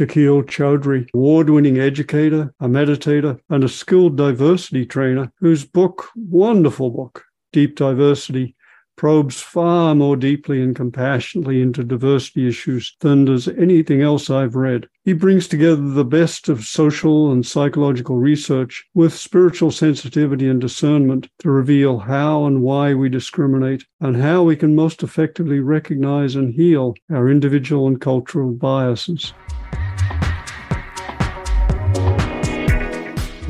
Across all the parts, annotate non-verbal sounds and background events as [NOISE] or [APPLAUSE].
Shakil Choudhury, award winning educator, a meditator, and a skilled diversity trainer, whose book, wonderful book, Deep Diversity, probes far more deeply and compassionately into diversity issues than does anything else I've read. He brings together the best of social and psychological research with spiritual sensitivity and discernment to reveal how and why we discriminate and how we can most effectively recognize and heal our individual and cultural biases.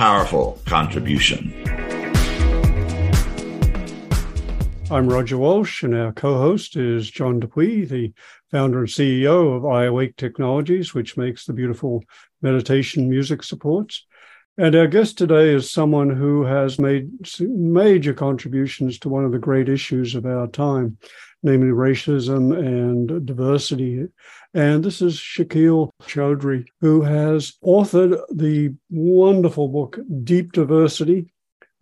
powerful contribution. I'm Roger Walsh, and our co host is John Dupuy, the founder and CEO of iAwake Technologies, which makes the beautiful meditation music supports. And our guest today is someone who has made major contributions to one of the great issues of our time, namely racism and diversity. And this is Shakil Choudhury, who has authored the wonderful book, Deep Diversity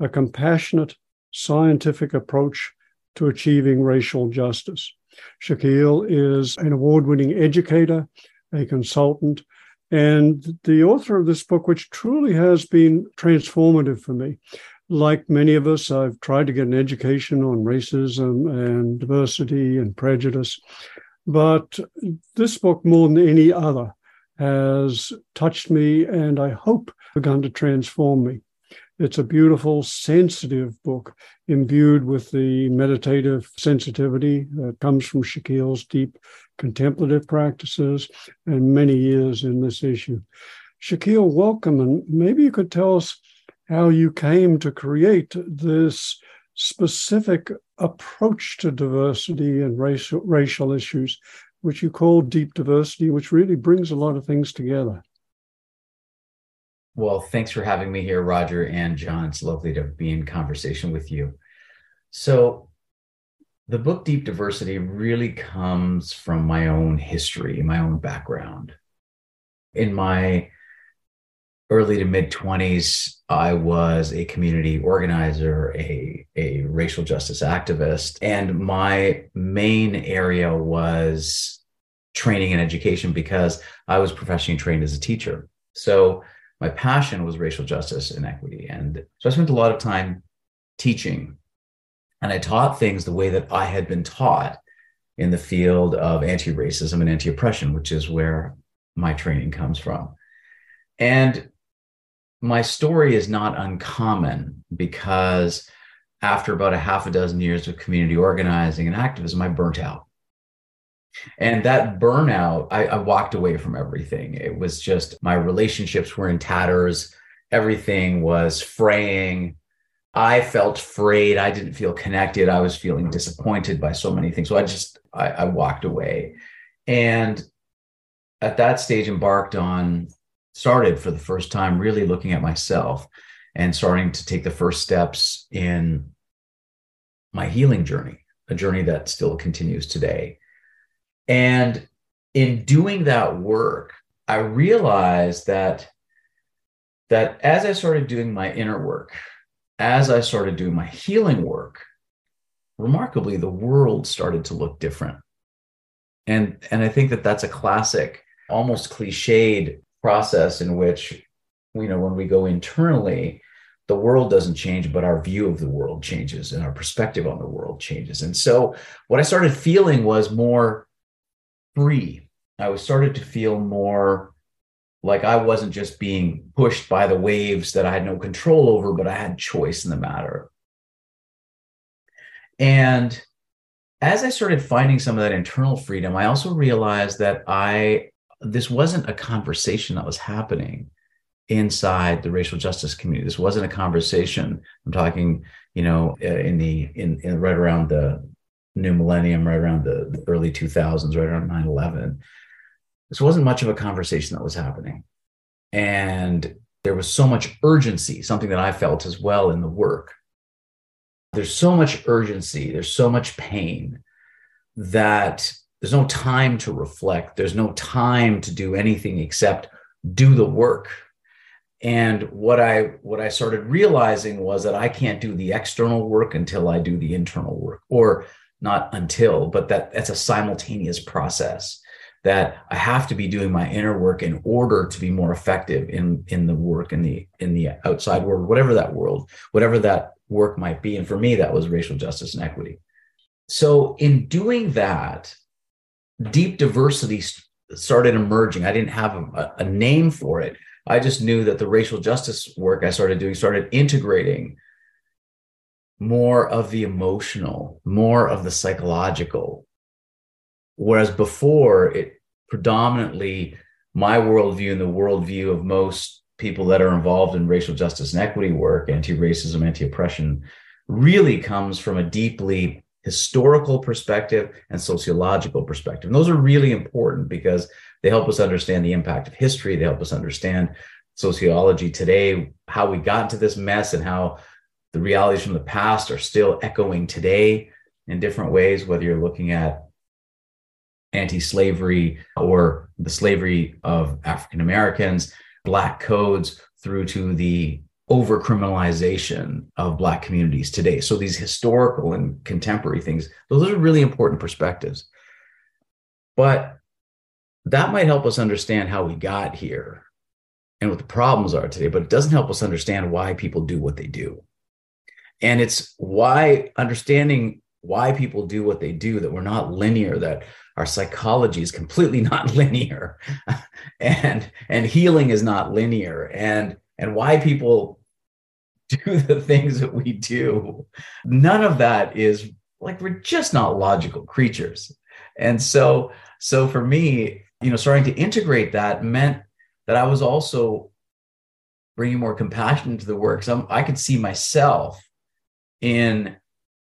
A Compassionate Scientific Approach to achieving racial justice. Shakil is an award winning educator, a consultant, and the author of this book, which truly has been transformative for me. Like many of us, I've tried to get an education on racism and diversity and prejudice. But this book, more than any other, has touched me and I hope begun to transform me. It's a beautiful, sensitive book imbued with the meditative sensitivity that comes from Shakil's deep contemplative practices and many years in this issue. Shakil, welcome. And maybe you could tell us how you came to create this specific approach to diversity and racial, racial issues, which you call deep diversity, which really brings a lot of things together. Well, thanks for having me here, Roger and John. It's lovely to be in conversation with you. So, the book Deep Diversity really comes from my own history, my own background. In my early to mid 20s, I was a community organizer, a, a racial justice activist, and my main area was training and education because I was professionally trained as a teacher. So, my passion was racial justice and equity. And so I spent a lot of time teaching and I taught things the way that I had been taught in the field of anti racism and anti oppression, which is where my training comes from. And my story is not uncommon because after about a half a dozen years of community organizing and activism, I burnt out. And that burnout, I, I, walked away from everything. It was just my relationships were in tatters. Everything was fraying. I felt frayed. I didn't feel connected. I was feeling disappointed by so many things. So I just, I, I walked away. And at that stage, embarked on, started for the first time really looking at myself and starting to take the first steps in my healing journey, a journey that still continues today. And in doing that work, I realized that that as I started doing my inner work, as I started doing my healing work, remarkably the world started to look different. And and I think that that's a classic almost cliched process in which you know when we go internally the world doesn't change, but our view of the world changes and our perspective on the world changes. And so, what I started feeling was more free. I was started to feel more like I wasn't just being pushed by the waves that I had no control over, but I had choice in the matter. And as I started finding some of that internal freedom, I also realized that I this wasn't a conversation that was happening inside the racial justice community. This wasn't a conversation. I'm talking, you know, uh, in the in, in right around the new millennium, right around the early 2000s, right around 9 11. This wasn't much of a conversation that was happening. And there was so much urgency, something that I felt as well in the work. There's so much urgency, there's so much pain that there's no time to reflect. There's no time to do anything except do the work. And what I what I started realizing was that I can't do the external work until I do the internal work, or not until, but that that's a simultaneous process. That I have to be doing my inner work in order to be more effective in in the work in the in the outside world, whatever that world, whatever that work might be. And for me, that was racial justice and equity. So in doing that, deep diversity started emerging. I didn't have a, a, name for it. I just knew that the racial justice work I started doing started integrating more of the emotional, more of the psychological. Whereas before, it predominantly my worldview and the worldview of most people that are involved in racial justice and equity work, anti racism, anti oppression, really comes from a deeply historical perspective and sociological perspective. And those are really important because they help us understand the impact of history. They help us understand sociology today, how we got into this mess, and how the realities from the past are still echoing today in different ways, whether you're looking at anti slavery or the slavery of African Americans, Black codes, through to the over criminalization of black communities today. So these historical and contemporary things those are really important perspectives. But that might help us understand how we got here and what the problems are today but it doesn't help us understand why people do what they do. And it's why understanding why people do what they do that we're not linear that our psychology is completely [LAUGHS] not linear [LAUGHS] and and healing is not linear and and why people [LAUGHS] do the things that we do. None of that is like we're just not logical creatures. And so so for me, you know, starting to integrate that meant that I was also bringing more compassion to the work. So I could see myself in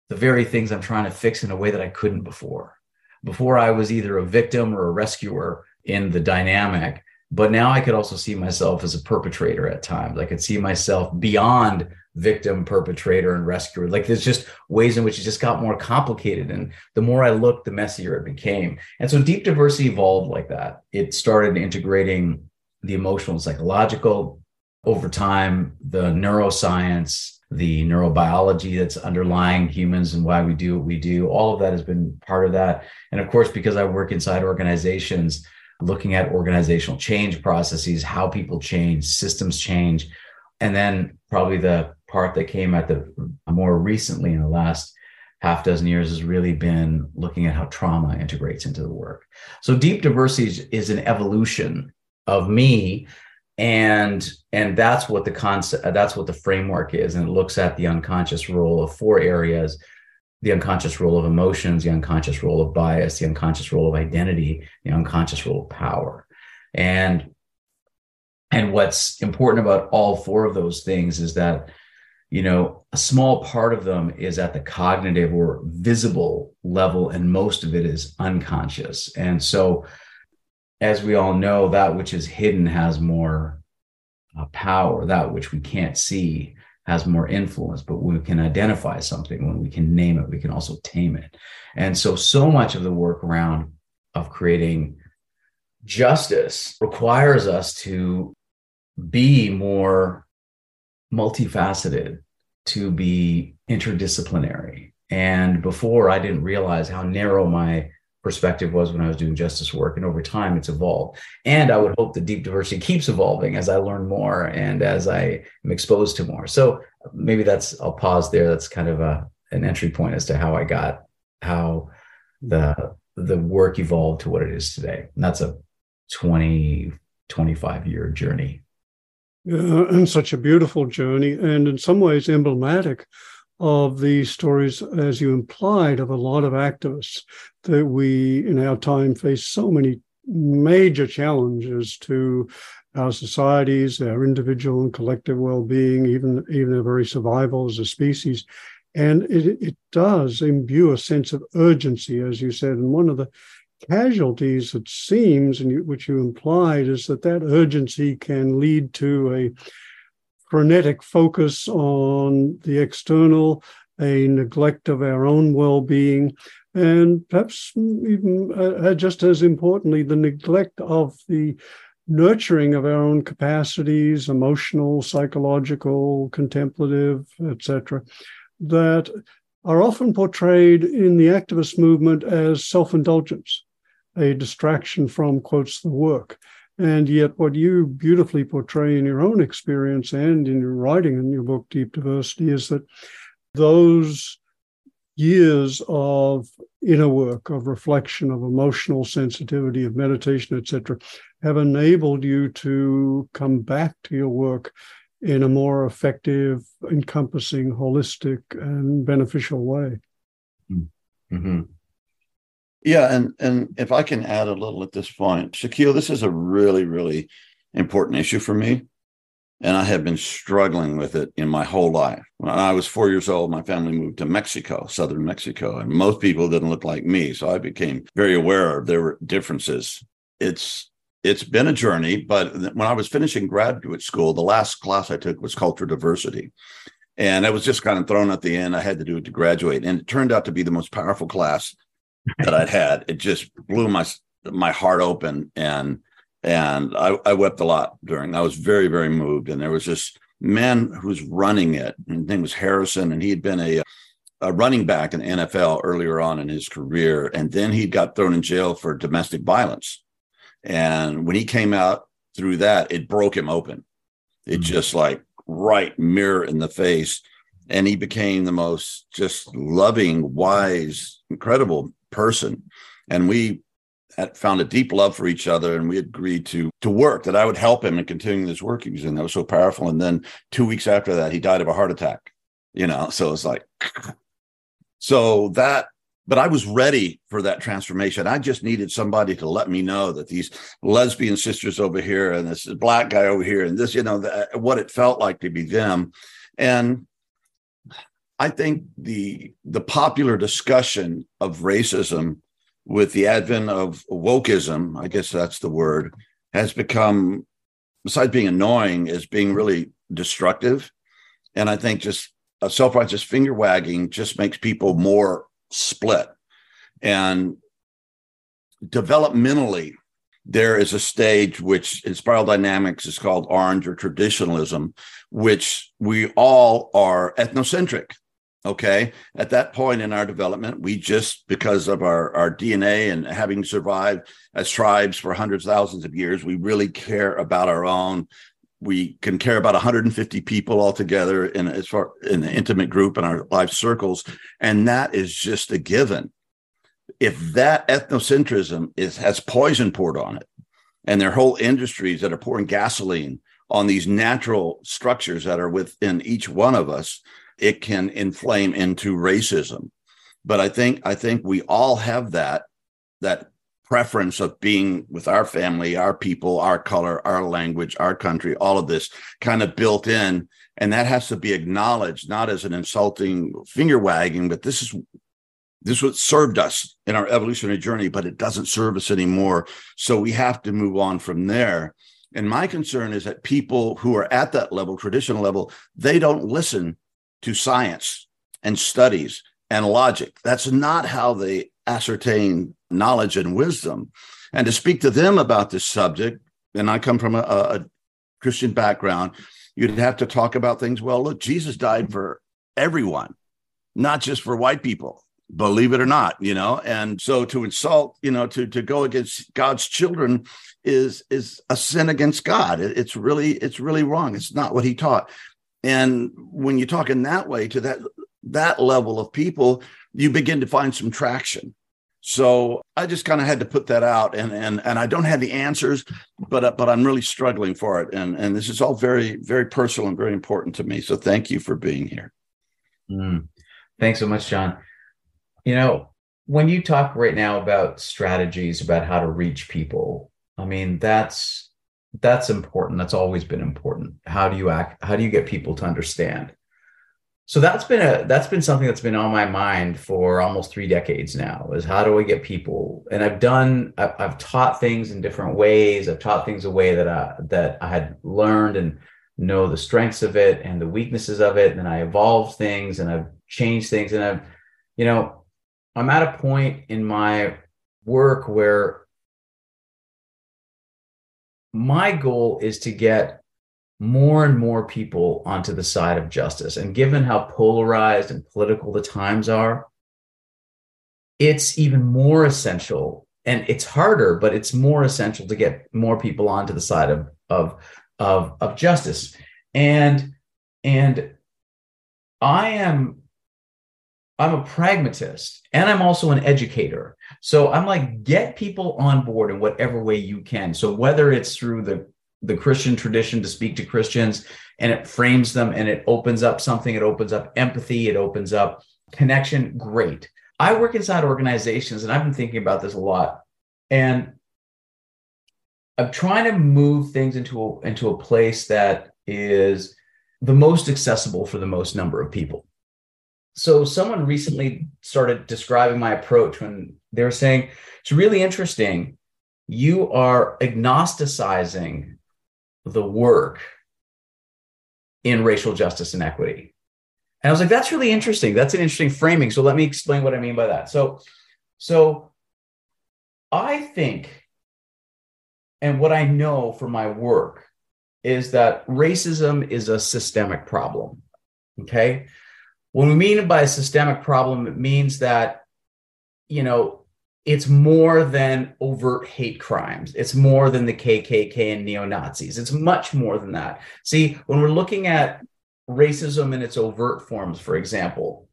the very things I'm trying to fix in a way that I couldn't before. Before I was either a victim or a rescuer in the dynamic but now I could also see myself as a perpetrator at times. I could see myself beyond victim, perpetrator, and rescuer. Like there's just ways in which it just got more complicated. And the more I looked, the messier it became. And so deep diversity evolved like that. It started integrating the emotional and psychological over time, the neuroscience, the neurobiology that's underlying humans and why we do what we do. All of that has been part of that. And of course, because I work inside organizations, looking at organizational change processes, how people change, systems change. And then probably the part that came at the more recently in the last half dozen years has really been looking at how trauma integrates into the work. So deep diversity is, an evolution of me and and that's what the concept that's what the framework is and it looks at the unconscious role of four areas the unconscious role of emotions, the unconscious role of bias, the unconscious role of identity, the unconscious role of power. And and what's important about all four of those things is that you know a small part of them is at the cognitive or visible level and most of it is unconscious. And so as we all know that which is hidden has more uh, power, that which we can't see has more influence, but we can identify something when we can name it, we can also tame it. And so, so much of the work around of creating justice requires us to be more multifaceted, to be interdisciplinary. And before, I didn't realize how narrow my perspective was when I was doing justice work. And over time, it's evolved. And I would hope that deep diversity keeps evolving as I learn more and as I am exposed to more. So maybe that's, I'll pause there. That's kind of a, an entry point as to how I got, how the, the work evolved to what it is today. And that's a 20, 25 year journey. Yeah, and such a beautiful journey, and in some ways emblematic of these stories, as you implied, of a lot of activists that we in our time face so many major challenges to our societies, our individual and collective well-being, even even our very survival as a species. And it, it does imbue a sense of urgency, as you said. And one of the casualties, it seems, and you, which you implied, is that that urgency can lead to a frenetic focus on the external, a neglect of our own well being, and perhaps even uh, just as importantly, the neglect of the nurturing of our own capacities, emotional, psychological, contemplative, etc., that are often portrayed in the activist movement as self indulgence, a distraction from, quotes, the work. And yet, what you beautifully portray in your own experience and in your writing in your book, Deep Diversity, is that those years of inner work, of reflection, of emotional sensitivity, of meditation, etc., have enabled you to come back to your work in a more effective, encompassing, holistic, and beneficial way. Mm-hmm. Yeah, and and if I can add a little at this point, Shakil, this is a really, really important issue for me. And I have been struggling with it in my whole life. When I was four years old, my family moved to Mexico, southern Mexico, and most people didn't look like me. So I became very aware of their differences. It's it's been a journey, but when I was finishing graduate school, the last class I took was culture diversity. And I was just kind of thrown at the end. I had to do it to graduate. And it turned out to be the most powerful class that I'd had. It just blew my my heart open and and I, I wept a lot during. I was very, very moved. And there was this man who's running it. And his name was Harrison, and he had been a a running back in NFL earlier on in his career. And then he got thrown in jail for domestic violence. And when he came out through that, it broke him open. It mm-hmm. just like right mirror in the face. And he became the most just loving, wise, incredible person. And we had found a deep love for each other and we agreed to to work that I would help him in continuing this work he was in. That was so powerful. And then two weeks after that, he died of a heart attack. You know, so it's like [LAUGHS] so that but I was ready for that transformation. I just needed somebody to let me know that these lesbian sisters over here and this black guy over here and this, you know, what it felt like to be them. And I think the the popular discussion of racism with the advent of wokeism, I guess that's the word, has become, besides being annoying, is being really destructive. And I think just a self-righteous finger wagging just makes people more split. And developmentally, there is a stage which in spiral dynamics is called orange or traditionalism, which we all are ethnocentric. Okay. At that point in our development, we just, because of our, our DNA and having survived as tribes for hundreds, thousands of years, we really care about our own we can care about 150 people altogether in as far in the intimate group in our life circles and that is just a given if that ethnocentrism is has poison poured on it and there are whole industries that are pouring gasoline on these natural structures that are within each one of us it can inflame into racism but i think i think we all have that that preference of being with our family, our people, our color, our language, our country, all of this kind of built in. And that has to be acknowledged, not as an insulting finger wagging, but this is this is what served us in our evolutionary journey, but it doesn't serve us anymore. So we have to move on from there. And my concern is that people who are at that level, traditional level, they don't listen to science and studies and logic. That's not how they ascertain knowledge and wisdom. And to speak to them about this subject, and I come from a, a Christian background, you'd have to talk about things. Well, look, Jesus died for everyone, not just for white people believe it or not you know and so to insult you know to to go against god's children is is a sin against god it's really it's really wrong it's not what he taught and when you talk in that way to that that level of people you begin to find some traction so I just kind of had to put that out, and and and I don't have the answers, but uh, but I'm really struggling for it, and and this is all very very personal and very important to me. So thank you for being here. Mm. Thanks so much, John. You know, when you talk right now about strategies about how to reach people, I mean that's that's important. That's always been important. How do you act? How do you get people to understand? so that's been a that's been something that's been on my mind for almost three decades now is how do i get people and i've done i've, I've taught things in different ways i've taught things a way that i that i had learned and know the strengths of it and the weaknesses of it and i evolved things and i've changed things and i've you know i'm at a point in my work where my goal is to get more and more people onto the side of justice. And given how polarized and political the times are, it's even more essential and it's harder, but it's more essential to get more people onto the side of, of, of, of justice. And, and I am, I'm a pragmatist and I'm also an educator. So I'm like, get people on board in whatever way you can. So whether it's through the the Christian tradition to speak to Christians and it frames them and it opens up something. It opens up empathy. It opens up connection. Great. I work inside organizations and I've been thinking about this a lot. And I'm trying to move things into a, into a place that is the most accessible for the most number of people. So someone recently started describing my approach when they were saying, it's really interesting. You are agnosticizing the work in racial justice and equity. And I was like, that's really interesting. That's an interesting framing. So let me explain what I mean by that. So, so I think, and what I know from my work is that racism is a systemic problem. Okay. What we mean by a systemic problem, it means that, you know, it's more than overt hate crimes. It's more than the KKK and neo Nazis. It's much more than that. See, when we're looking at racism in its overt forms, for example,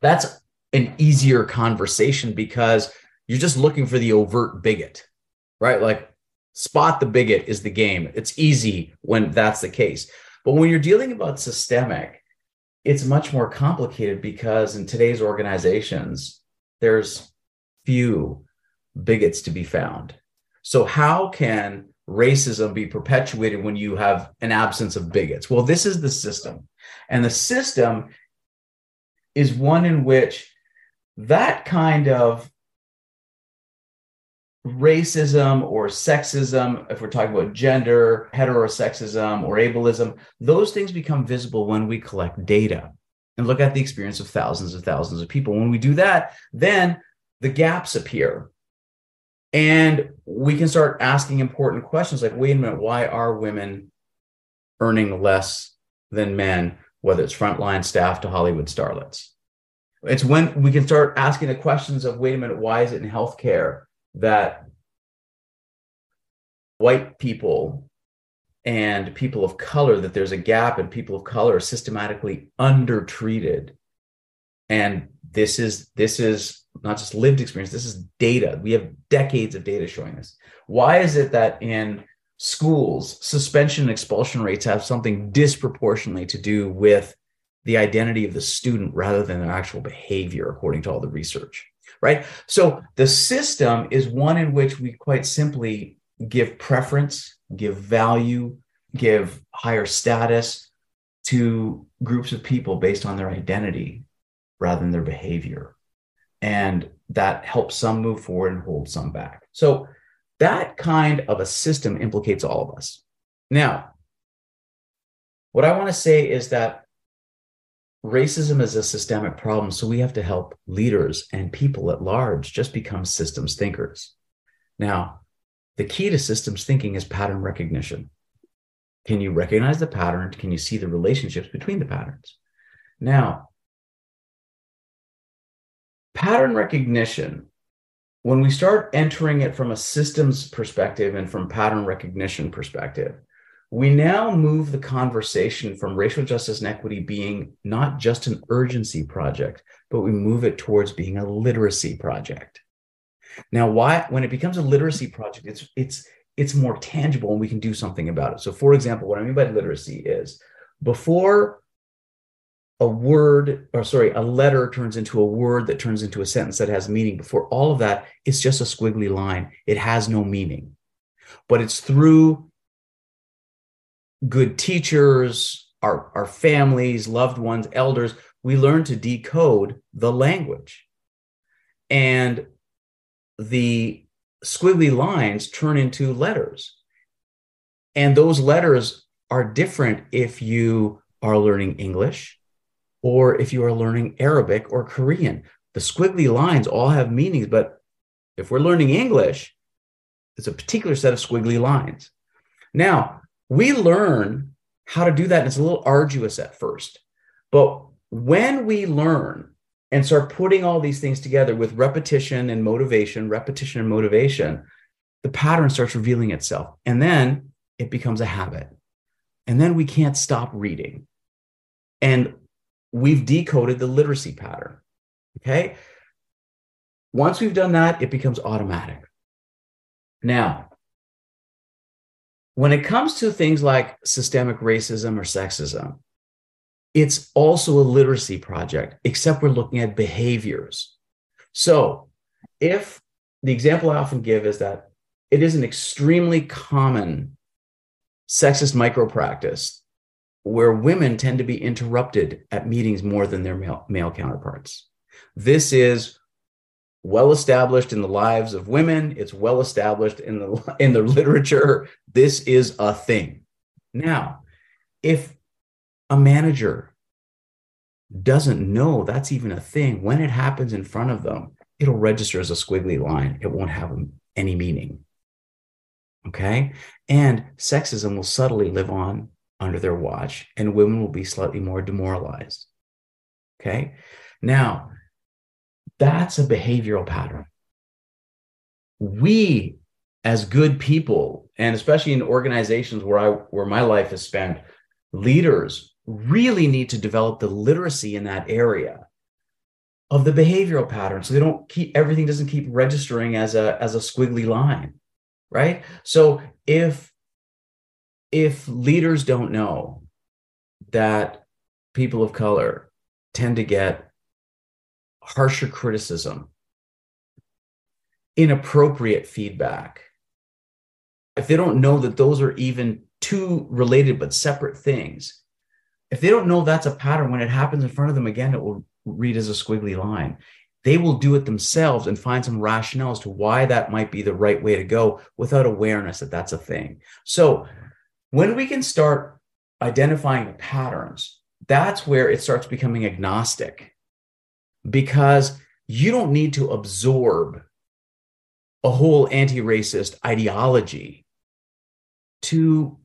that's an easier conversation because you're just looking for the overt bigot, right? Like, spot the bigot is the game. It's easy when that's the case. But when you're dealing about systemic, it's much more complicated because in today's organizations, there's few bigots to be found. So, how can racism be perpetuated when you have an absence of bigots? Well, this is the system. And the system is one in which that kind of racism or sexism, if we're talking about gender, heterosexism, or ableism, those things become visible when we collect data and look at the experience of thousands and thousands of people. When we do that, then the gaps appear. And we can start asking important questions like, wait a minute, why are women earning less than men, whether it's frontline staff to Hollywood starlets? It's when we can start asking the questions of, wait a minute, why is it in healthcare that white people and people of color, that there's a gap and people of color are systematically undertreated? And this is this is not just lived experience this is data. We have decades of data showing this. Why is it that in schools suspension and expulsion rates have something disproportionately to do with the identity of the student rather than their actual behavior according to all the research right so the system is one in which we quite simply give preference give value give higher status to groups of people based on their identity rather than their behavior. And that helps some move forward and hold some back. So that kind of a system implicates all of us. Now, what I want to say is that racism is a systemic problem. So we have to help leaders and people at large just become systems thinkers. Now, the key to systems thinking is pattern recognition. Can you recognize the pattern? Can you see the relationships between the patterns? Now, pattern recognition, when we start entering it from a systems perspective and from pattern recognition perspective, we now move the conversation from racial justice and equity being not just an urgency project, but we move it towards being a literacy project. Now, why when it becomes a literacy project, it's it's it's more tangible and we can do something about it. So, for example, what I mean by literacy is before a word or sorry a letter turns into a word that turns into a sentence that has meaning before all of that it's just a squiggly line it has no meaning but it's through good teachers our, our families, loved ones, elders, we learn to decode the language. And the squiggly lines turn into letters. And those letters are different if you are learning English or if you are learning Arabic or Korean. The squiggly lines all have meanings, but if we're learning English, it's a particular set of squiggly lines. Now, we learn how to do that, and it's a little arduous at first. But when we learn and start putting all these things together with repetition and motivation, repetition and motivation, the pattern starts revealing itself. And then it becomes a habit. And then we can't stop reading. And we've decoded the literacy pattern. Okay. Once we've done that, it becomes automatic. Now, when it comes to things like systemic racism or sexism, it's also a literacy project, except we're looking at behaviors. So, if the example I often give is that it is an extremely common sexist micro practice where women tend to be interrupted at meetings more than their male, male counterparts. This is well established in the lives of women. It's well established in the [LAUGHS] in the literature. This is a thing. Now if a manager doesn't know that's even a thing when it happens in front of them it'll register as a squiggly line. It won't have any meaning. Okay? And sexism will subtly live on under their watch and women will be slightly more demoralized. Okay? Now that's a behavioral pattern. We, as good people, and especially in organizations where I where my life is spent, leaders really need to develop the literacy in that area of the behavioral pattern so they don't keep everything doesn't keep registering as a as a squiggly line right so if if leaders don't know that people of color tend to get harsher criticism, inappropriate feedback, if they don't know that those are even two related but separate things, if they don't know that's a pattern, when it happens in front of them again, it will read as a squiggly line. They will do it themselves and find some rationale as to why that might be the right way to go without awareness that that's a thing. So, when we can start identifying the patterns, that's where it starts becoming agnostic because you don't need to absorb a whole anti racist ideology to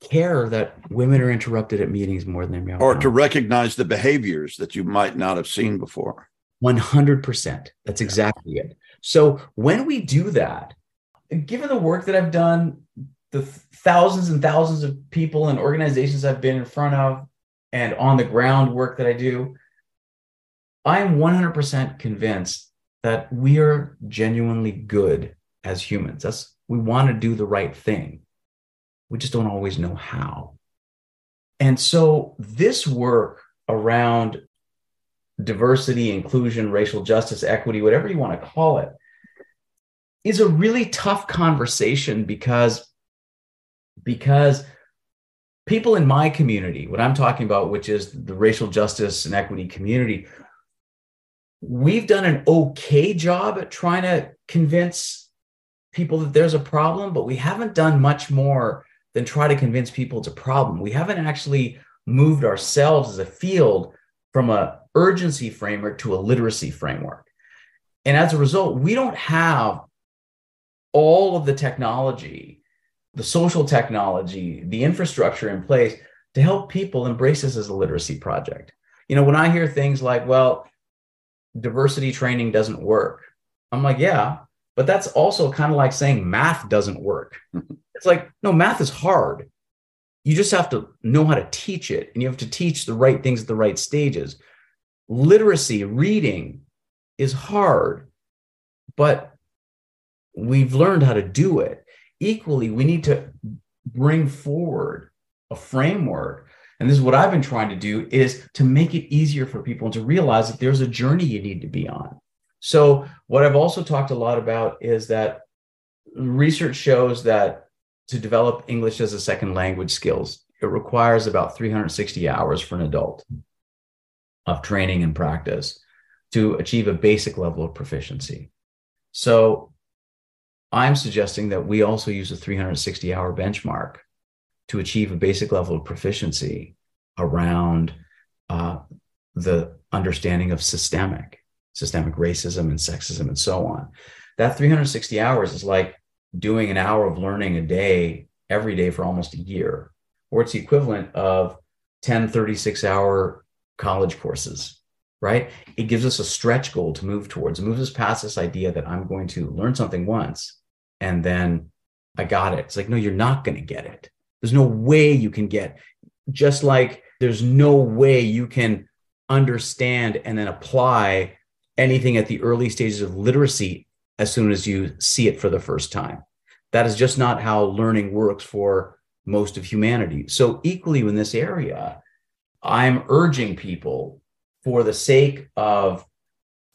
care that women are interrupted at meetings more than their are. Or to recognize the behaviors that you might not have seen before. 100%. That's exactly it. So when we do that, given the work that I've done, the thousands and thousands of people and organizations I've been in front of, and on the ground work that I do, I'm 100% convinced that we are genuinely good as humans. That's we want to do the right thing. We just don't always know how. And so this work around diversity, inclusion, racial justice, equity, whatever you want to call it, is a really tough conversation because because people in my community, what I'm talking about, which is the racial justice and equity community, we've done an okay job at trying to convince people that there's a problem, but we haven't done much more than try to convince people it's a problem. We haven't actually moved ourselves as a field from a urgency framework to a literacy framework. And as a result, we don't have all of the technology, the social technology, the infrastructure in place to help people embrace this as a literacy project. You know, when I hear things like, well, diversity training doesn't work. I'm like, yeah, but that's also kind of like saying math doesn't work. [LAUGHS] it's like, no, math is hard. You just have to know how to teach it and you have to teach the right things at the right stages. Literacy, reading is hard, but we've learned how to do it. Equally, we need to bring forward a framework and this is what I've been trying to do is to make it easier for people to realize that there's a journey you need to be on. So what I've also talked a lot about is that research shows that to develop English as a second language skills it requires about 360 hours for an adult of training and practice to achieve a basic level of proficiency. So I'm suggesting that we also use a 360 hour benchmark to achieve a basic level of proficiency around uh, the understanding of systemic, systemic racism and sexism and so on. That 360 hours is like doing an hour of learning a day every day for almost a year, or it's the equivalent of 10 36 hour college courses right? It gives us a stretch goal to move towards. It moves us past this idea that I'm going to learn something once and then I got it. It's like, no, you're not going to get it. There's no way you can get, just like there's no way you can understand and then apply anything at the early stages of literacy as soon as you see it for the first time. That is just not how learning works for most of humanity. So, equally in this area, I'm urging people for the sake of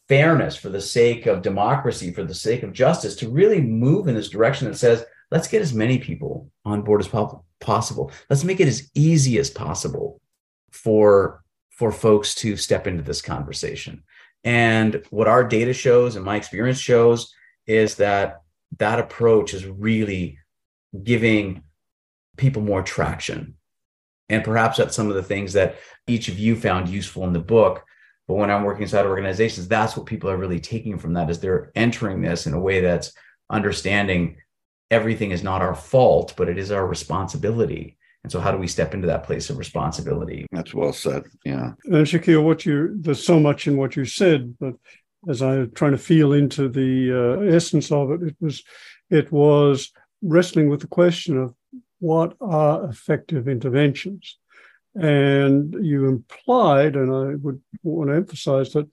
fairness, for the sake of democracy, for the sake of justice, to really move in this direction that says, let's get as many people on board as po- possible. Let's make it as easy as possible for, for folks to step into this conversation. And what our data shows and my experience shows is that that approach is really giving people more traction and perhaps that's some of the things that each of you found useful in the book. But when I'm working inside organizations, that's what people are really taking from that is they're entering this in a way that's understanding everything is not our fault, but it is our responsibility. And so, how do we step into that place of responsibility? That's well said. Yeah. And Shakil, what you there's so much in what you said, but as I'm trying to feel into the uh, essence of it, it was it was wrestling with the question of what are effective interventions? And you implied, and I would want to emphasize that,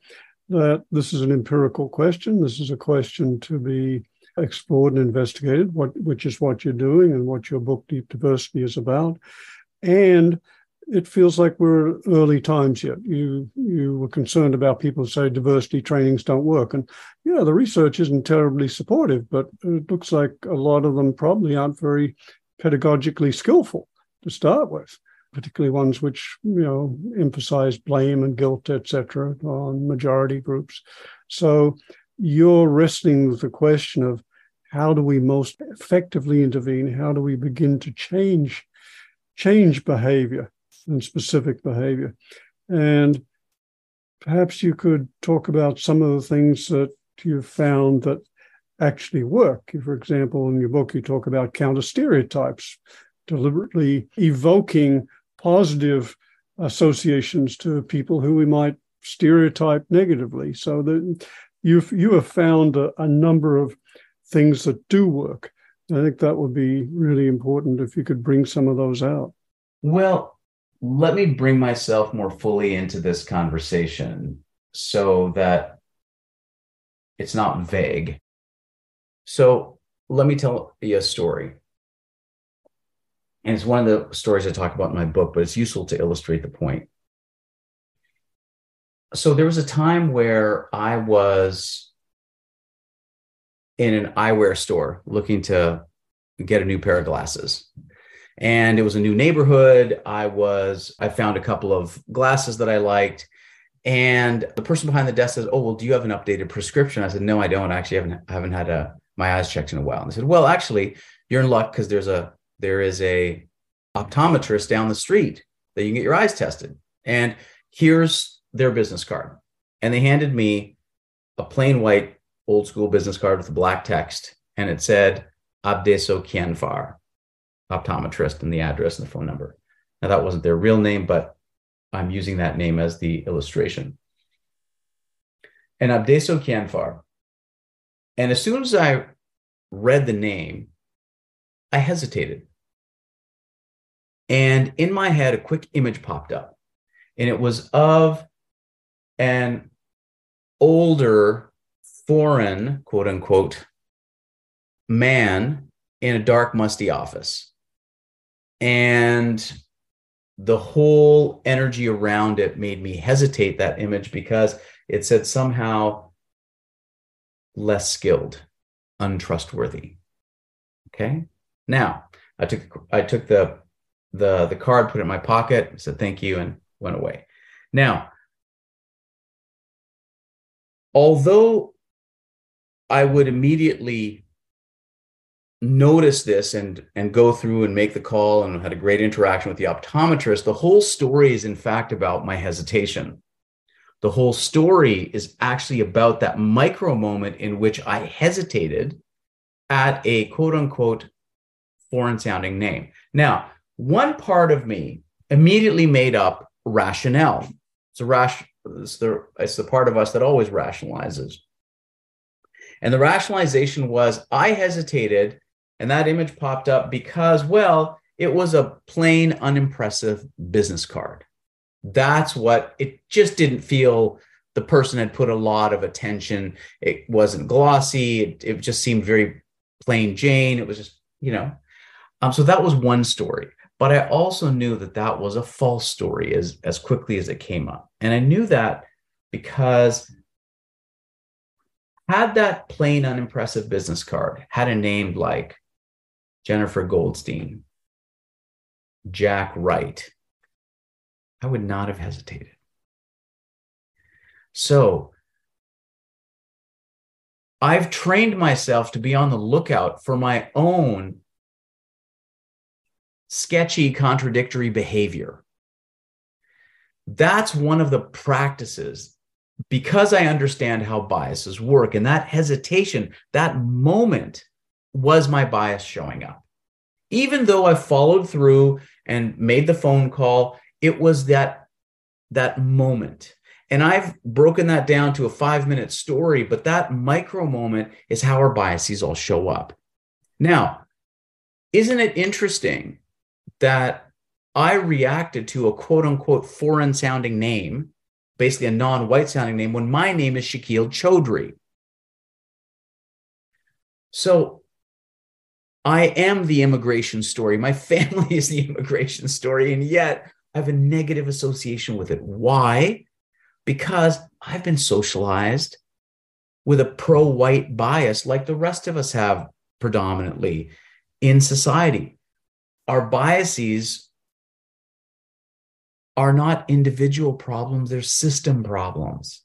that this is an empirical question. This is a question to be explored and investigated, what, which is what you're doing and what your book Deep Diversity is about. And it feels like we're early times yet. You you were concerned about people say diversity trainings don't work, and yeah, the research isn't terribly supportive, but it looks like a lot of them probably aren't very pedagogically skillful to start with, particularly ones which you know emphasize blame and guilt, etc., on majority groups. So you're wrestling with the question of how do we most effectively intervene? How do we begin to change change behavior and specific behavior? And perhaps you could talk about some of the things that you've found that actually work. For example, in your book, you talk about counter stereotypes, deliberately evoking positive associations to people who we might stereotype negatively. So that you've you have found a, a number of things that do work. I think that would be really important if you could bring some of those out. Well, let me bring myself more fully into this conversation so that it's not vague. So let me tell you a story. And it's one of the stories I talk about in my book, but it's useful to illustrate the point. So there was a time where I was in an eyewear store looking to get a new pair of glasses. And it was a new neighborhood. I was, I found a couple of glasses that I liked. And the person behind the desk says, Oh, well, do you have an updated prescription? I said, No, I don't. I actually haven't, haven't had a my eyes checked in a while. And they said, well, actually, you're in luck because there's a there is a optometrist down the street that you can get your eyes tested. And here's their business card. And they handed me a plain white old school business card with black text. And it said Abdeso Kianfar, optometrist, and the address and the phone number. Now that wasn't their real name, but I'm using that name as the illustration. And Abdeso Kianfar and as soon as I read the name, I hesitated. And in my head, a quick image popped up, and it was of an older, foreign, quote unquote, man in a dark, musty office. And the whole energy around it made me hesitate that image because it said somehow less skilled, untrustworthy. Okay. Now, I took I took the the the card, put it in my pocket, said thank you, and went away. Now, although I would immediately notice this and and go through and make the call and had a great interaction with the optometrist, the whole story is in fact about my hesitation. The whole story is actually about that micro moment in which I hesitated at a quote unquote foreign sounding name. Now, one part of me immediately made up rationale. It's a rash, it's the, it's the part of us that always rationalizes. And the rationalization was I hesitated, and that image popped up because, well, it was a plain, unimpressive business card. That's what it just didn't feel the person had put a lot of attention. It wasn't glossy. It, it just seemed very plain Jane. It was just, you know. Um, so that was one story. But I also knew that that was a false story as, as quickly as it came up. And I knew that because had that plain, unimpressive business card had a name like Jennifer Goldstein, Jack Wright, I would not have hesitated. So I've trained myself to be on the lookout for my own sketchy, contradictory behavior. That's one of the practices because I understand how biases work. And that hesitation, that moment was my bias showing up. Even though I followed through and made the phone call, it was that, that moment. And I've broken that down to a five minute story, but that micro moment is how our biases all show up. Now, isn't it interesting that I reacted to a quote unquote foreign sounding name, basically a non white sounding name, when my name is Shakil Choudhury. So I am the immigration story. My [LAUGHS] family is the immigration story. And yet I have a negative association with it. Why? Because I've been socialized with a pro white bias like the rest of us have predominantly in society our biases are not individual problems, they're system problems.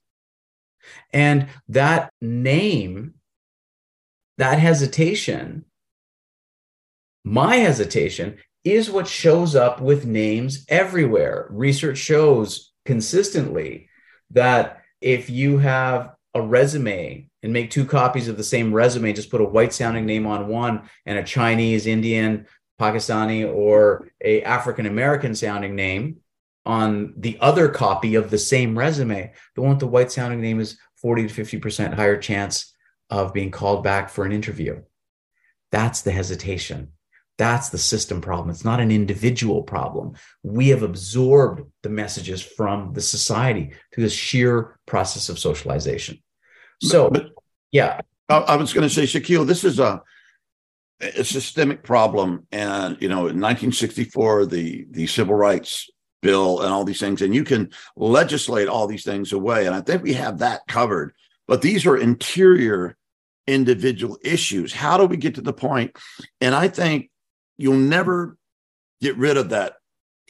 And that name, that hesitation, my hesitation is what shows up with names everywhere. Research shows consistently that if you have a resume and make two copies of the same resume, just put a white sounding name on one and a Chinese, Indian, Pakistani or a African American sounding name on the other copy of the same resume, the one with the white sounding name is 40 to 50% higher chance of being called back for an interview. That's the hesitation. That's the system problem. It's not an individual problem. We have absorbed the messages from the society through the sheer process of socialization. So, but, but yeah. I was going to say, Shakil, this is a a systemic problem. And you know, in 1964, the the civil rights bill and all these things, and you can legislate all these things away. And I think we have that covered. But these are interior individual issues. How do we get to the point? And I think you'll never get rid of that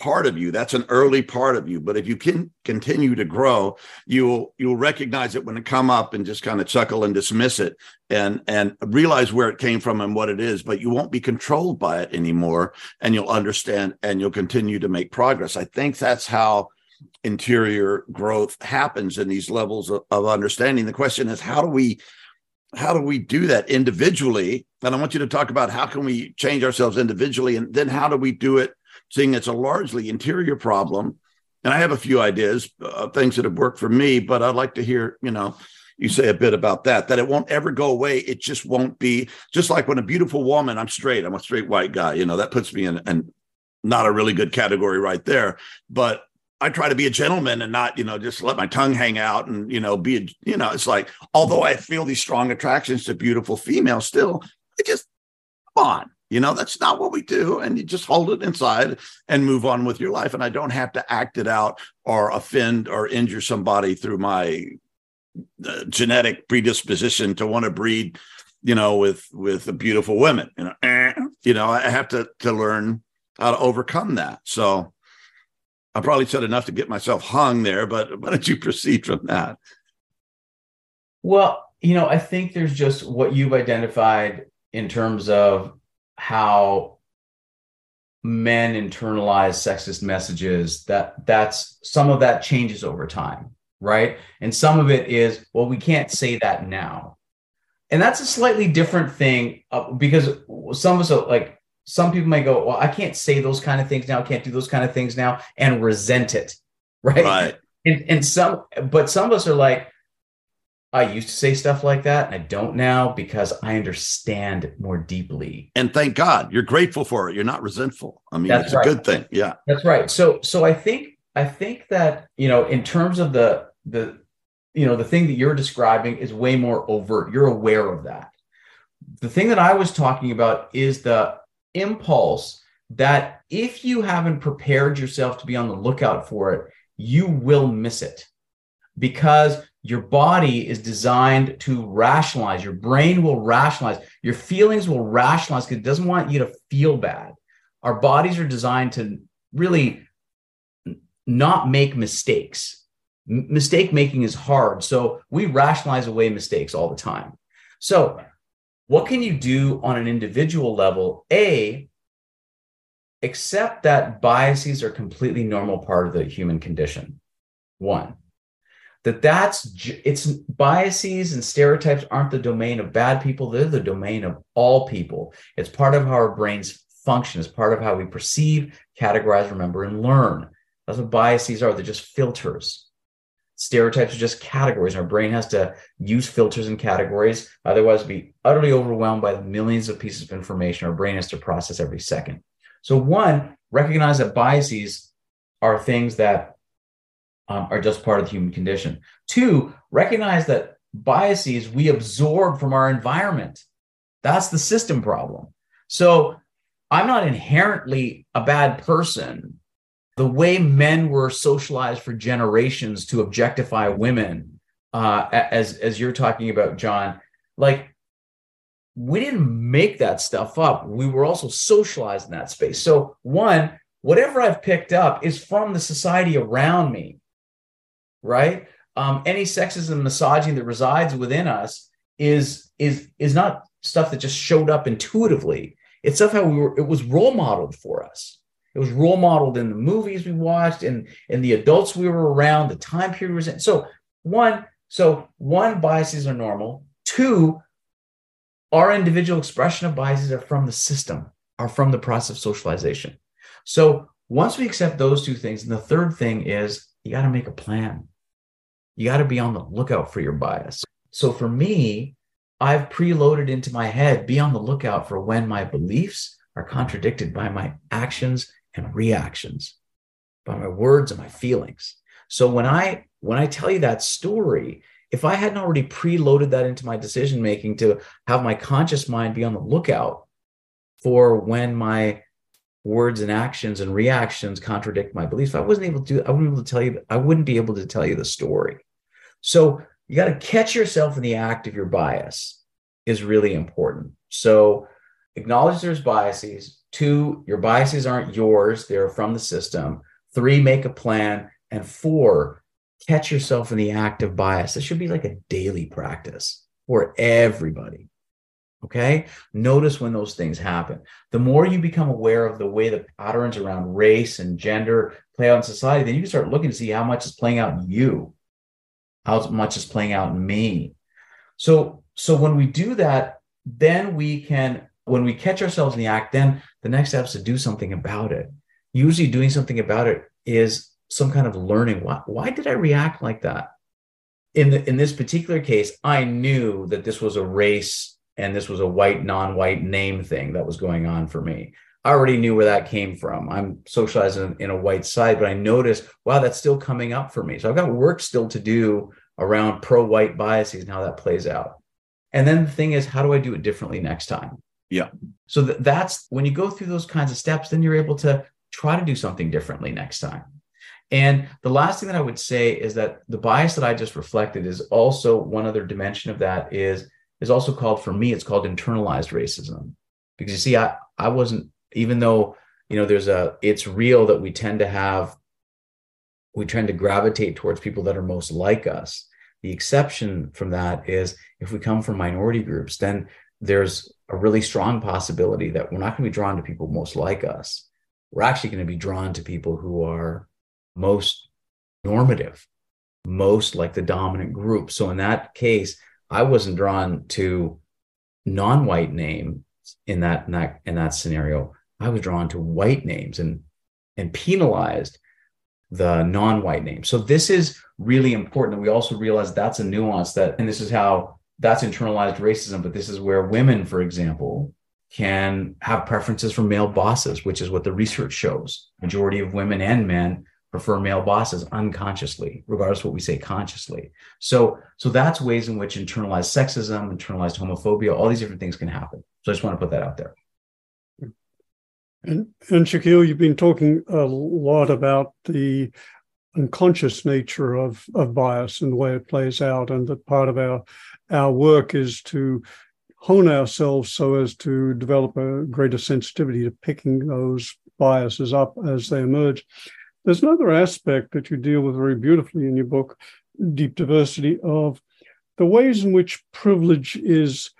part of you that's an early part of you but if you can continue to grow you'll you'll recognize it when it come up and just kind of chuckle and dismiss it and and realize where it came from and what it is but you won't be controlled by it anymore and you'll understand and you'll continue to make progress. I think that's how interior growth happens in these levels of, of understanding. The question is how do we how do we do that individually? And i want you to talk about how can we change ourselves individually and then how do we do it seeing it's a largely interior problem. And I have a few ideas, uh, things that have worked for me, but I'd like to hear, you know, you say a bit about that, that it won't ever go away. It just won't be just like when a beautiful woman, I'm straight, I'm a straight white guy, you know, that puts me in, in not a really good category right there. But I try to be a gentleman and not, you know, just let my tongue hang out and, you know, be, a, you know, it's like, although I feel these strong attractions to beautiful females still, I just, come on, you know, that's not what we do. And you just hold it inside and move on with your life. And I don't have to act it out or offend or injure somebody through my uh, genetic predisposition to want to breed, you know, with with beautiful women. You know, eh, [CLEARS THROAT] you know, I have to to learn how to overcome that. So I probably said enough to get myself hung there, but [LAUGHS] why don't you proceed from that? Well, you know, I think there's just what you've identified in terms of how men internalize sexist messages that that's some of that changes over time right? And some of it is well we can't say that now. And that's a slightly different thing uh, because some of us are like some people may go well i can't say those kind of things now can't do those kind of things now and resent it [LAUGHS] right? Right. And, and some but some of us are like I used to say stuff like that, and I don't now because I understand more deeply. And thank God, you're grateful for it. You're not resentful. I mean, That's it's right. a good thing. Yeah. That's right. So, so I think I think that you know, in terms of the the you know the thing that you're describing is way more overt. You're aware of that. The thing that I was talking about is the impulse that if you haven't prepared yourself to be on the lookout for it, you will miss it because your body is designed to rationalize. Your brain will rationalize. Your feelings will rationalize because it doesn't want you to feel bad. Our bodies are designed to really not make mistakes. M- mistake making is hard. So we rationalize away mistakes all the time. So, what can you do on an individual level? A, accept that biases are completely normal part of the human condition. One that that's it's biases and stereotypes aren't the domain of bad people they're the domain of all people. It's part of how our brains function it's part of how we perceive categorize remember and learn. That's what biases are they're just filters. Stereotypes are just categories. Our brain has to use filters and categories otherwise be utterly overwhelmed by the millions of pieces of information our brain has to process every second. So one recognize that biases are things that um, are just part of the human condition. Two, recognize that biases we absorb from our environment. That's the system problem. So I'm not inherently a bad person. The way men were socialized for generations to objectify women, uh, as as you're talking about, John, like we didn't make that stuff up. We were also socialized in that space. So one, whatever I've picked up is from the society around me right? Um, any sexism, and misogyny that resides within us is is is not stuff that just showed up intuitively. It's stuff how we were. It was role modeled for us. It was role modeled in the movies we watched, and in the adults we were around, the time period was in. So one, so one, biases are normal. Two, our individual expression of biases are from the system, are from the process of socialization. So once we accept those two things, and the third thing is you got to make a plan you got to be on the lookout for your bias. So for me, I've preloaded into my head, be on the lookout for when my beliefs are contradicted by my actions and reactions, by my words and my feelings. So when I when I tell you that story, if I hadn't already preloaded that into my decision making to have my conscious mind be on the lookout for when my words and actions and reactions contradict my beliefs. I wasn't able to, I wouldn't be able to tell you, I wouldn't be able to tell you the story. So you got to catch yourself in the act of your bias is really important. So acknowledge there's biases. Two, your biases aren't yours, they're from the system. Three, make a plan. And four, catch yourself in the act of bias. This should be like a daily practice for everybody. Okay. Notice when those things happen. The more you become aware of the way the patterns around race and gender play out in society, then you can start looking to see how much is playing out in you, how much is playing out in me. So, so when we do that, then we can, when we catch ourselves in the act, then the next step is to do something about it. Usually doing something about it is some kind of learning. Why, why did I react like that? In the, in this particular case, I knew that this was a race and this was a white non-white name thing that was going on for me i already knew where that came from. I'm socializing in a white side but i noticed wow that's still coming up for me. So i've got work still to do around pro-white biases and how that plays out. And then the thing is how do i do it differently next time? Yeah. So th- that's when you go through those kinds of steps then you're able to try to do something differently next time. And the last thing that i would say is that the bias that i just reflected is also one other dimension of that is is also called for me it's called internalized racism. Because you see i i wasn't even though you know, there's a, it's real that we tend to have, we tend to gravitate towards people that are most like us. The exception from that is if we come from minority groups, then there's a really strong possibility that we're not going to be drawn to people most like us. We're actually going to be drawn to people who are most normative, most like the dominant group. So in that case, I wasn't drawn to non-white name in that in that in that scenario. I was drawn to white names and and penalized the non-white names. So this is really important. We also realize that's a nuance that, and this is how that's internalized racism. But this is where women, for example, can have preferences for male bosses, which is what the research shows. Majority of women and men prefer male bosses unconsciously, regardless of what we say consciously. So, so that's ways in which internalized sexism, internalized homophobia, all these different things can happen. So I just want to put that out there. And, and Shakil, you've been talking a lot about the unconscious nature of, of bias and the way it plays out, and that part of our our work is to hone ourselves so as to develop a greater sensitivity to picking those biases up as they emerge. There's another aspect that you deal with very beautifully in your book, Deep Diversity, of the ways in which privilege is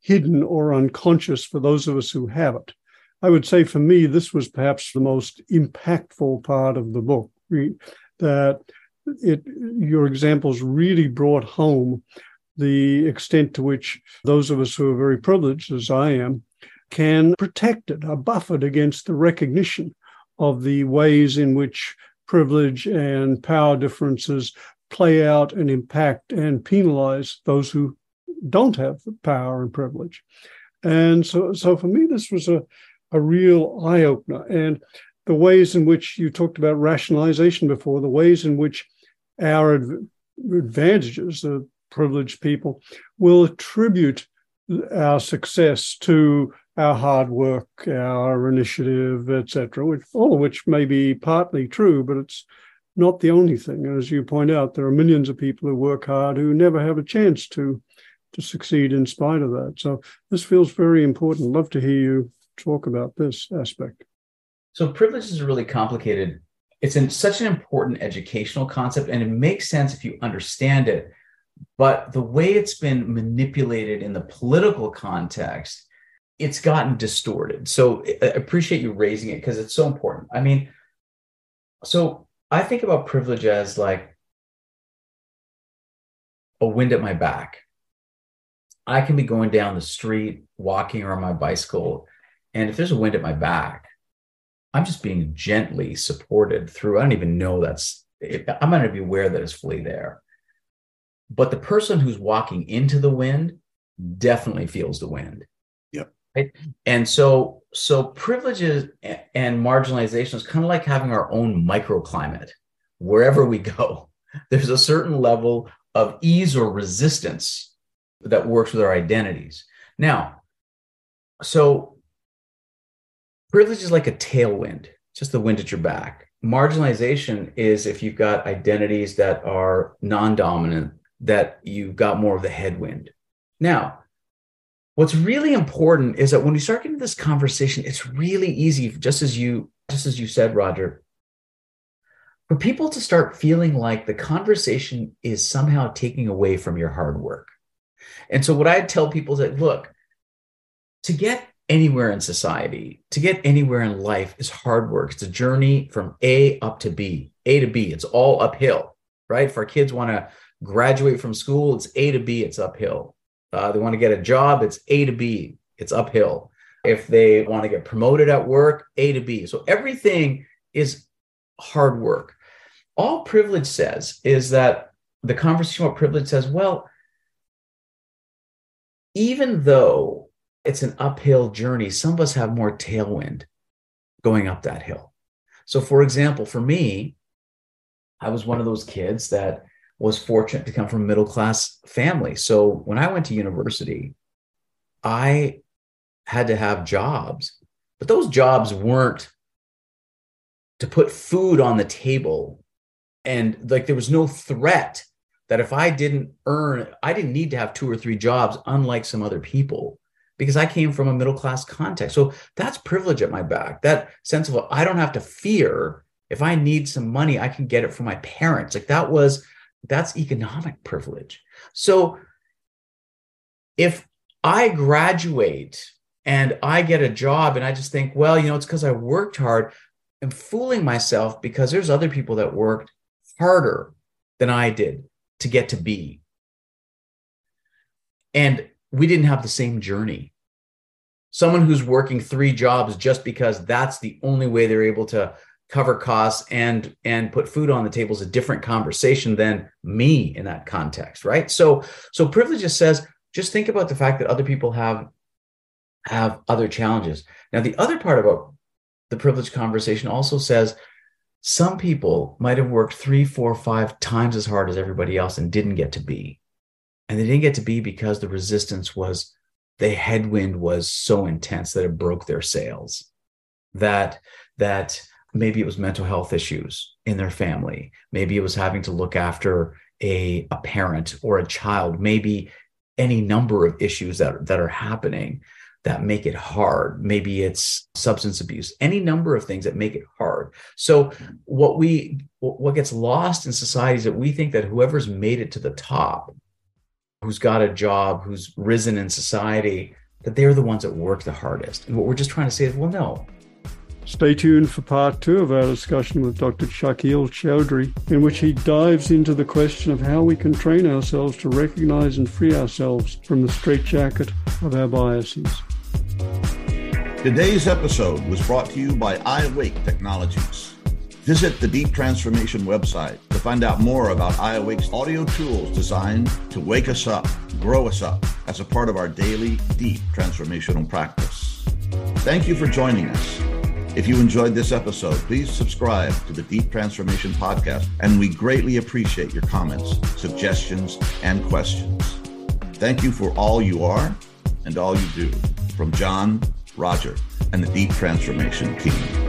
hidden or unconscious for those of us who have it. I would say for me, this was perhaps the most impactful part of the book, that it, your examples really brought home the extent to which those of us who are very privileged, as I am, can protect it, are buffered against the recognition of the ways in which privilege and power differences play out and impact and penalize those who don't have power and privilege. And so, so for me, this was a, a real eye opener. And the ways in which you talked about rationalization before, the ways in which our advantages, the privileged people, will attribute our success to our hard work, our initiative, etc., which all of which may be partly true, but it's not the only thing. And As you point out, there are millions of people who work hard who never have a chance to to succeed in spite of that. So this feels very important. Love to hear you talk about this aspect. So privilege is really complicated. It's in such an important educational concept, and it makes sense if you understand it. But the way it's been manipulated in the political context it's gotten distorted. So I appreciate you raising it because it's so important. I mean, so I think about privilege as like a wind at my back. I can be going down the street, walking or my bicycle, and if there's a wind at my back, I'm just being gently supported through. I don't even know that's. I'm not to be aware that it's fully there. But the person who's walking into the wind definitely feels the wind Right? And so, so privileges and marginalization is kind of like having our own microclimate wherever we go. [LAUGHS] There's a certain level of ease or resistance that works with our identities. Now, so privilege is like a tailwind, just the wind at your back. Marginalization is if you've got identities that are non dominant, that you've got more of the headwind. Now, what's really important is that when we start getting this conversation it's really easy just as you just as you said roger for people to start feeling like the conversation is somehow taking away from your hard work and so what i tell people is that look to get anywhere in society to get anywhere in life is hard work it's a journey from a up to b a to b it's all uphill right if our kids want to graduate from school it's a to b it's uphill uh, they want to get a job, it's A to B, it's uphill. If they want to get promoted at work, A to B. So everything is hard work. All privilege says is that the conversation about privilege says, well, even though it's an uphill journey, some of us have more tailwind going up that hill. So, for example, for me, I was one of those kids that was fortunate to come from a middle class family. So when I went to university, I had to have jobs, but those jobs weren't to put food on the table. And like there was no threat that if I didn't earn, I didn't need to have two or three jobs, unlike some other people. Because I came from a middle class context. So that's privilege at my back. That sense of I don't have to fear if I need some money, I can get it from my parents. Like that was that's economic privilege. So if I graduate and I get a job and I just think, well, you know, it's because I worked hard, I'm fooling myself because there's other people that worked harder than I did to get to be. And we didn't have the same journey. Someone who's working three jobs just because that's the only way they're able to cover costs and and put food on the table is a different conversation than me in that context, right? So so privilege just says just think about the fact that other people have have other challenges. Now the other part about the privilege conversation also says some people might have worked three, four, five times as hard as everybody else and didn't get to be. And they didn't get to be because the resistance was the headwind was so intense that it broke their sails. That that maybe it was mental health issues in their family. Maybe it was having to look after a, a parent or a child. Maybe any number of issues that, that are happening that make it hard. Maybe it's substance abuse, any number of things that make it hard. So what we what gets lost in society is that we think that whoever's made it to the top who's got a job, who's risen in society, that they're the ones that work the hardest. And what we're just trying to say is, well, no. Stay tuned for part two of our discussion with Dr. Shakil Choudhury, in which he dives into the question of how we can train ourselves to recognize and free ourselves from the straitjacket of our biases. Today's episode was brought to you by iAwake Technologies. Visit the Deep Transformation website to find out more about iAwake's audio tools designed to wake us up, grow us up as a part of our daily deep transformational practice. Thank you for joining us. If you enjoyed this episode, please subscribe to the Deep Transformation Podcast, and we greatly appreciate your comments, suggestions, and questions. Thank you for all you are and all you do. From John, Roger, and the Deep Transformation team.